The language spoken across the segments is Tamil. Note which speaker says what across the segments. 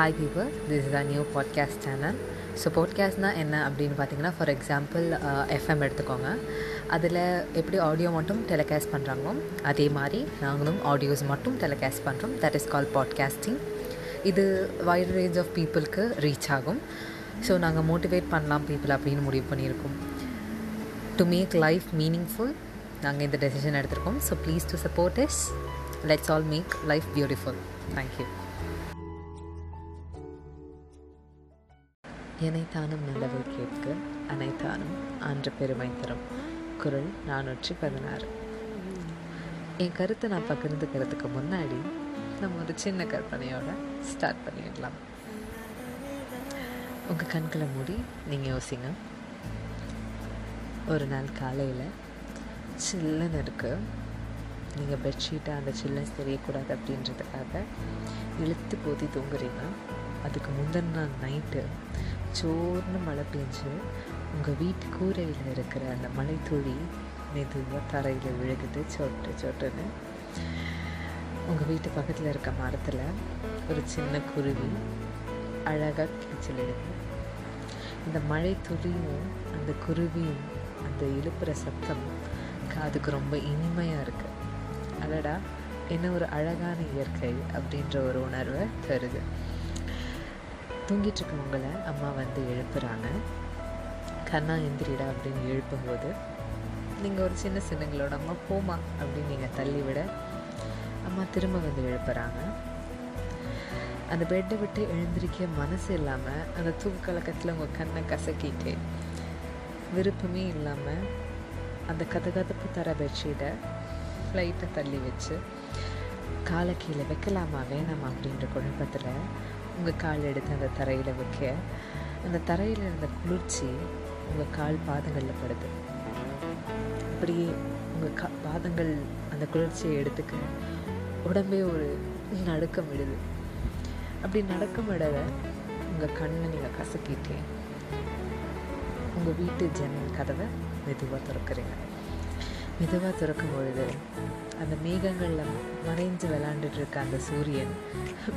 Speaker 1: hi people this is a new podcast channel so பாட்காஸ்ட்னால் என்ன அப்படின்னு பார்த்தீங்கன்னா ஃபார் எக்ஸாம்பிள் எஃப்எம் எடுத்துக்கோங்க அதில் எப்படி ஆடியோ மட்டும் டெலிகாஸ்ட் பண்ணுறாங்களோ அதே மாதிரி நாங்களும் ஆடியோஸ் மட்டும் டெலிகாஸ்ட் பண்ணுறோம் தட் இஸ் கால் பாட்காஸ்டிங் இது வைட் ரேஞ்ச் ஆஃப் பீப்புளுக்கு ரீச் ஆகும் ஸோ நாங்கள் மோட்டிவேட் பண்ணலாம் பீப்புள் அப்படின்னு முடிவு பண்ணியிருக்கோம் டு மேக் லைஃப் மீனிங்ஃபுல் நாங்கள் இந்த டெசிஷன் எடுத்திருக்கோம் so please to support is let's all make life beautiful thank you
Speaker 2: எனைத்தானும் நல்லவை கேட்க அனைத்தானும் ஆன்ற பெருமை தரும் குரல் நானூற்றி பதினாறு என் கருத்தை நான் பகிர்ந்துக்கிறதுக்கு முன்னாடி நம்ம ஒரு சின்ன கற்பனையோட ஸ்டார்ட் பண்ணிடலாம் உங்கள் கண்களை மூடி நீங்கள் யோசிங்க ஒரு நாள் காலையில் சில்லன் இருக்குது நீங்கள் பெட்ஷீட்டை அந்த சில்லன் தெரியக்கூடாது அப்படின்றதுக்காக இழுத்து போதி தூங்குறீங்க அதுக்கு முந்தின நாள் நைட்டு சோர்னு மழை பெஞ்சு உங்கள் வீட்டு கூரையில் இருக்கிற அந்த மலைத்துளி மெதுவாக தரையில் விழுகுது சொட்டு சொட்டுன்னு உங்கள் வீட்டு பக்கத்தில் இருக்க மரத்தில் ஒரு சின்ன குருவி அழகாக கீச்சலிடுது இந்த மழை துளியும் அந்த குருவியும் அந்த எழுப்புற சத்தம் காதுக்கு ரொம்ப இனிமையாக இருக்குது அடடா என்ன ஒரு அழகான இயற்கை அப்படின்ற ஒரு உணர்வை தருது தூங்கிட்டுருக்கவங்களை அம்மா வந்து எழுப்புறாங்க கண்ணா எந்திரிடா அப்படின்னு எழுப்பும்போது நீங்கள் ஒரு சின்ன சின்னங்களோட அம்மா போமா அப்படின்னு நீங்கள் தள்ளி விட அம்மா திரும்ப வந்து எழுப்புறாங்க அந்த பெட்டை விட்டு எழுந்திருக்க மனசு இல்லாமல் அந்த தூக்கு கலக்கத்தில் உங்கள் கண்ணை கசக்கிட்டு விருப்பமே இல்லாமல் அந்த கதகதப்பு தர பெட்ஷீட்டை ஃப்ளைட்டை தள்ளி வச்சு காலை கீழே வைக்கலாமா வேணாமா அப்படின்ற குழப்பத்தில் உங்கள் கால் எடுத்து அந்த தரையில் வைக்க அந்த தரையில் இருந்த குளிர்ச்சி உங்கள் கால் பாதங்களில் படுது அப்படியே உங்கள் கா பாதங்கள் அந்த குளிர்ச்சியை எடுத்துக்க உடம்பே ஒரு நடுக்கம் விடுது அப்படி நடக்கும் இடத உங்கள் கண்ணை நீங்கள் கசக்கிட்டேன் உங்கள் வீட்டு ஜன்னல் கதவை மெதுவாக திறக்கிறீங்க மெதுவாக திறக்கும் பொழுது அந்த மேகங்களில் மறைஞ்சு விளாண்டுட்டு இருக்க அந்த சூரியன்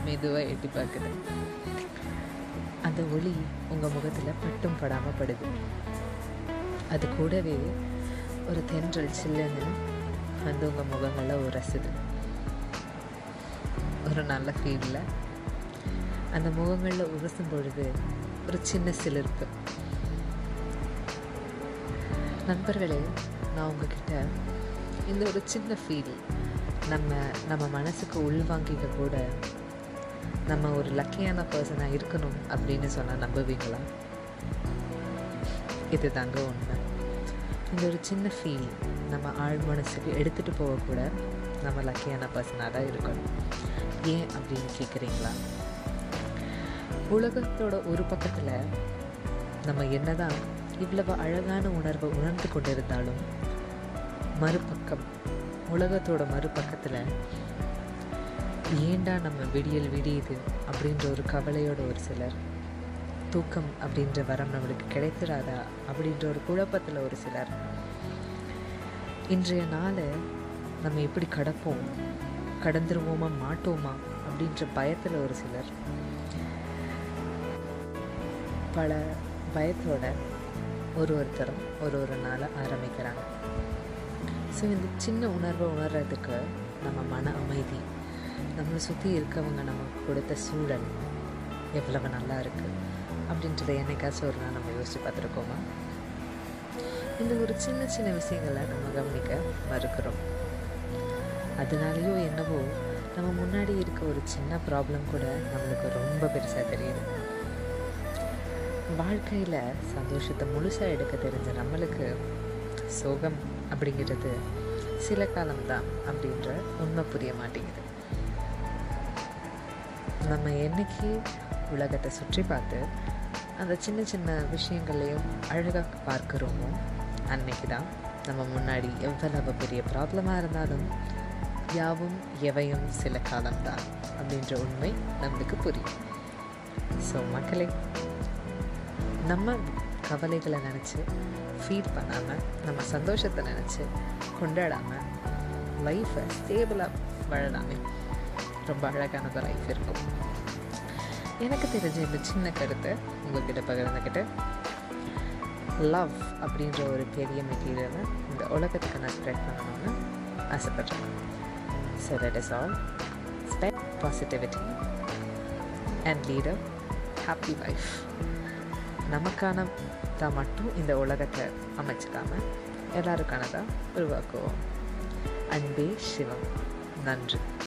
Speaker 2: மெதுவாக எட்டி பார்க்குது அந்த ஒளி உங்கள் முகத்தில் பட்டும் படாமல் படுது அது கூடவே ஒரு தென்றல் சில்லுன்னு வந்து உங்கள் முகங்களில் உரசுது ஒரு நல்ல ஃபீலில் அந்த முகங்களில் உரசும் பொழுது ஒரு சின்ன சிலிர்ப்பு நண்பர்களே நான் உங்ககிட்ட இந்த ஒரு சின்ன ஃபீல் நம்ம நம்ம மனசுக்கு உள்வாங்கிக்க கூட நம்ம ஒரு லக்கியான பர்சனாக இருக்கணும் அப்படின்னு சொன்னால் நம்புவீங்களா இது தாங்க ஒன்று இந்த ஒரு சின்ன ஃபீல் நம்ம ஆழ் மனசுக்கு எடுத்துகிட்டு போகக்கூட நம்ம லக்கியான பர்சனாக தான் இருக்கணும் ஏன் அப்படின்னு கேட்குறீங்களா உலகத்தோட ஒரு பக்கத்தில் நம்ம என்ன தான் இவ்வளவு அழகான உணர்வை உணர்ந்து கொண்டிருந்தாலும் மறுபக்கம் உலகத்தோட மறுபக்கத்தில் ஏண்டா நம்ம விடியல் விடியுது அப்படின்ற ஒரு கவலையோட ஒரு சிலர் தூக்கம் அப்படின்ற வரம் நம்மளுக்கு கிடைத்திடாதா அப்படின்ற ஒரு குழப்பத்தில் ஒரு சிலர் இன்றைய நாளை நம்ம எப்படி கடப்போம் கடந்துருவோமா மாட்டோமா அப்படின்ற பயத்தில் ஒரு சிலர் பல பயத்தோட ஒரு ஒருத்தரும் ஒரு ஒரு நாளை ஆரம்பிக்கிறாங்க ஸோ இந்த சின்ன உணர்வை உணர்கிறதுக்கு நம்ம மன அமைதி நம்மளை சுற்றி இருக்கவங்க நமக்கு கொடுத்த சூழல் எவ்வளவு நல்லா இருக்குது அப்படின்றத என்னைக்காச்சும் ஒரு நாள் நம்ம யோசித்து பார்த்துருக்கோமா இந்த ஒரு சின்ன சின்ன விஷயங்களை நம்ம கவனிக்க மறுக்கிறோம் அதனாலேயோ என்னவோ நம்ம முன்னாடி இருக்க ஒரு சின்ன ப்ராப்ளம் கூட நம்மளுக்கு ரொம்ப பெருசாக தெரியுது வாழ்க்கையில் சந்தோஷத்தை முழுசாக எடுக்க தெரிஞ்ச நம்மளுக்கு சோகம் அப்படிங்கிறது சில காலம்தான் அப்படின்ற உண்மை புரிய மாட்டேங்குது நம்ம என்றைக்கு உலகத்தை சுற்றி பார்த்து அந்த சின்ன சின்ன விஷயங்களையும் அழகாக பார்க்குறோமோ அன்னைக்கு தான் நம்ம முன்னாடி எவ்வளவு பெரிய ப்ராப்ளமாக இருந்தாலும் யாவும் எவையும் சில காலம்தான் அப்படின்ற உண்மை நம்மளுக்கு புரியும் ஸோ மக்களே நம்ம கவலைகளை நினச்சி ஃபீல் பண்ணாமல் நம்ம சந்தோஷத்தை நினச்சி கொண்டாடாமல் லைஃப்பை ஸ்டேபிளாக வாழலாமே ரொம்ப அழகானது லைஃப் இருக்கும் எனக்கு தெரிஞ்ச இந்த சின்ன கருத்தை உங்கள்கிட்ட பகிர்ந்துக்கிட்டு லவ் அப்படின்ற ஒரு பெரிய மெட்டீரியலை இந்த உலகத்துக்கு நான் ஸ்ப்ரெட் பண்ணணும்னு ஆசைப்பட்றேன் so that is all spread positivity and lead a happy life நமக்கான தான் மட்டும் இந்த உலகத்தை அமைச்சிக்காமல் எல்லாருக்கானதாக உருவாக்குவோம் அன்பே சிவம் நன்றி